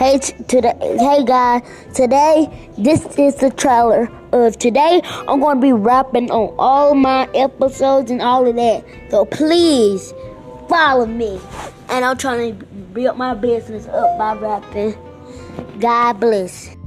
Hey, today, hey guys, today this is the trailer of today. I'm gonna be rapping on all my episodes and all of that. So please follow me. And I'm trying to build my business up by rapping. God bless.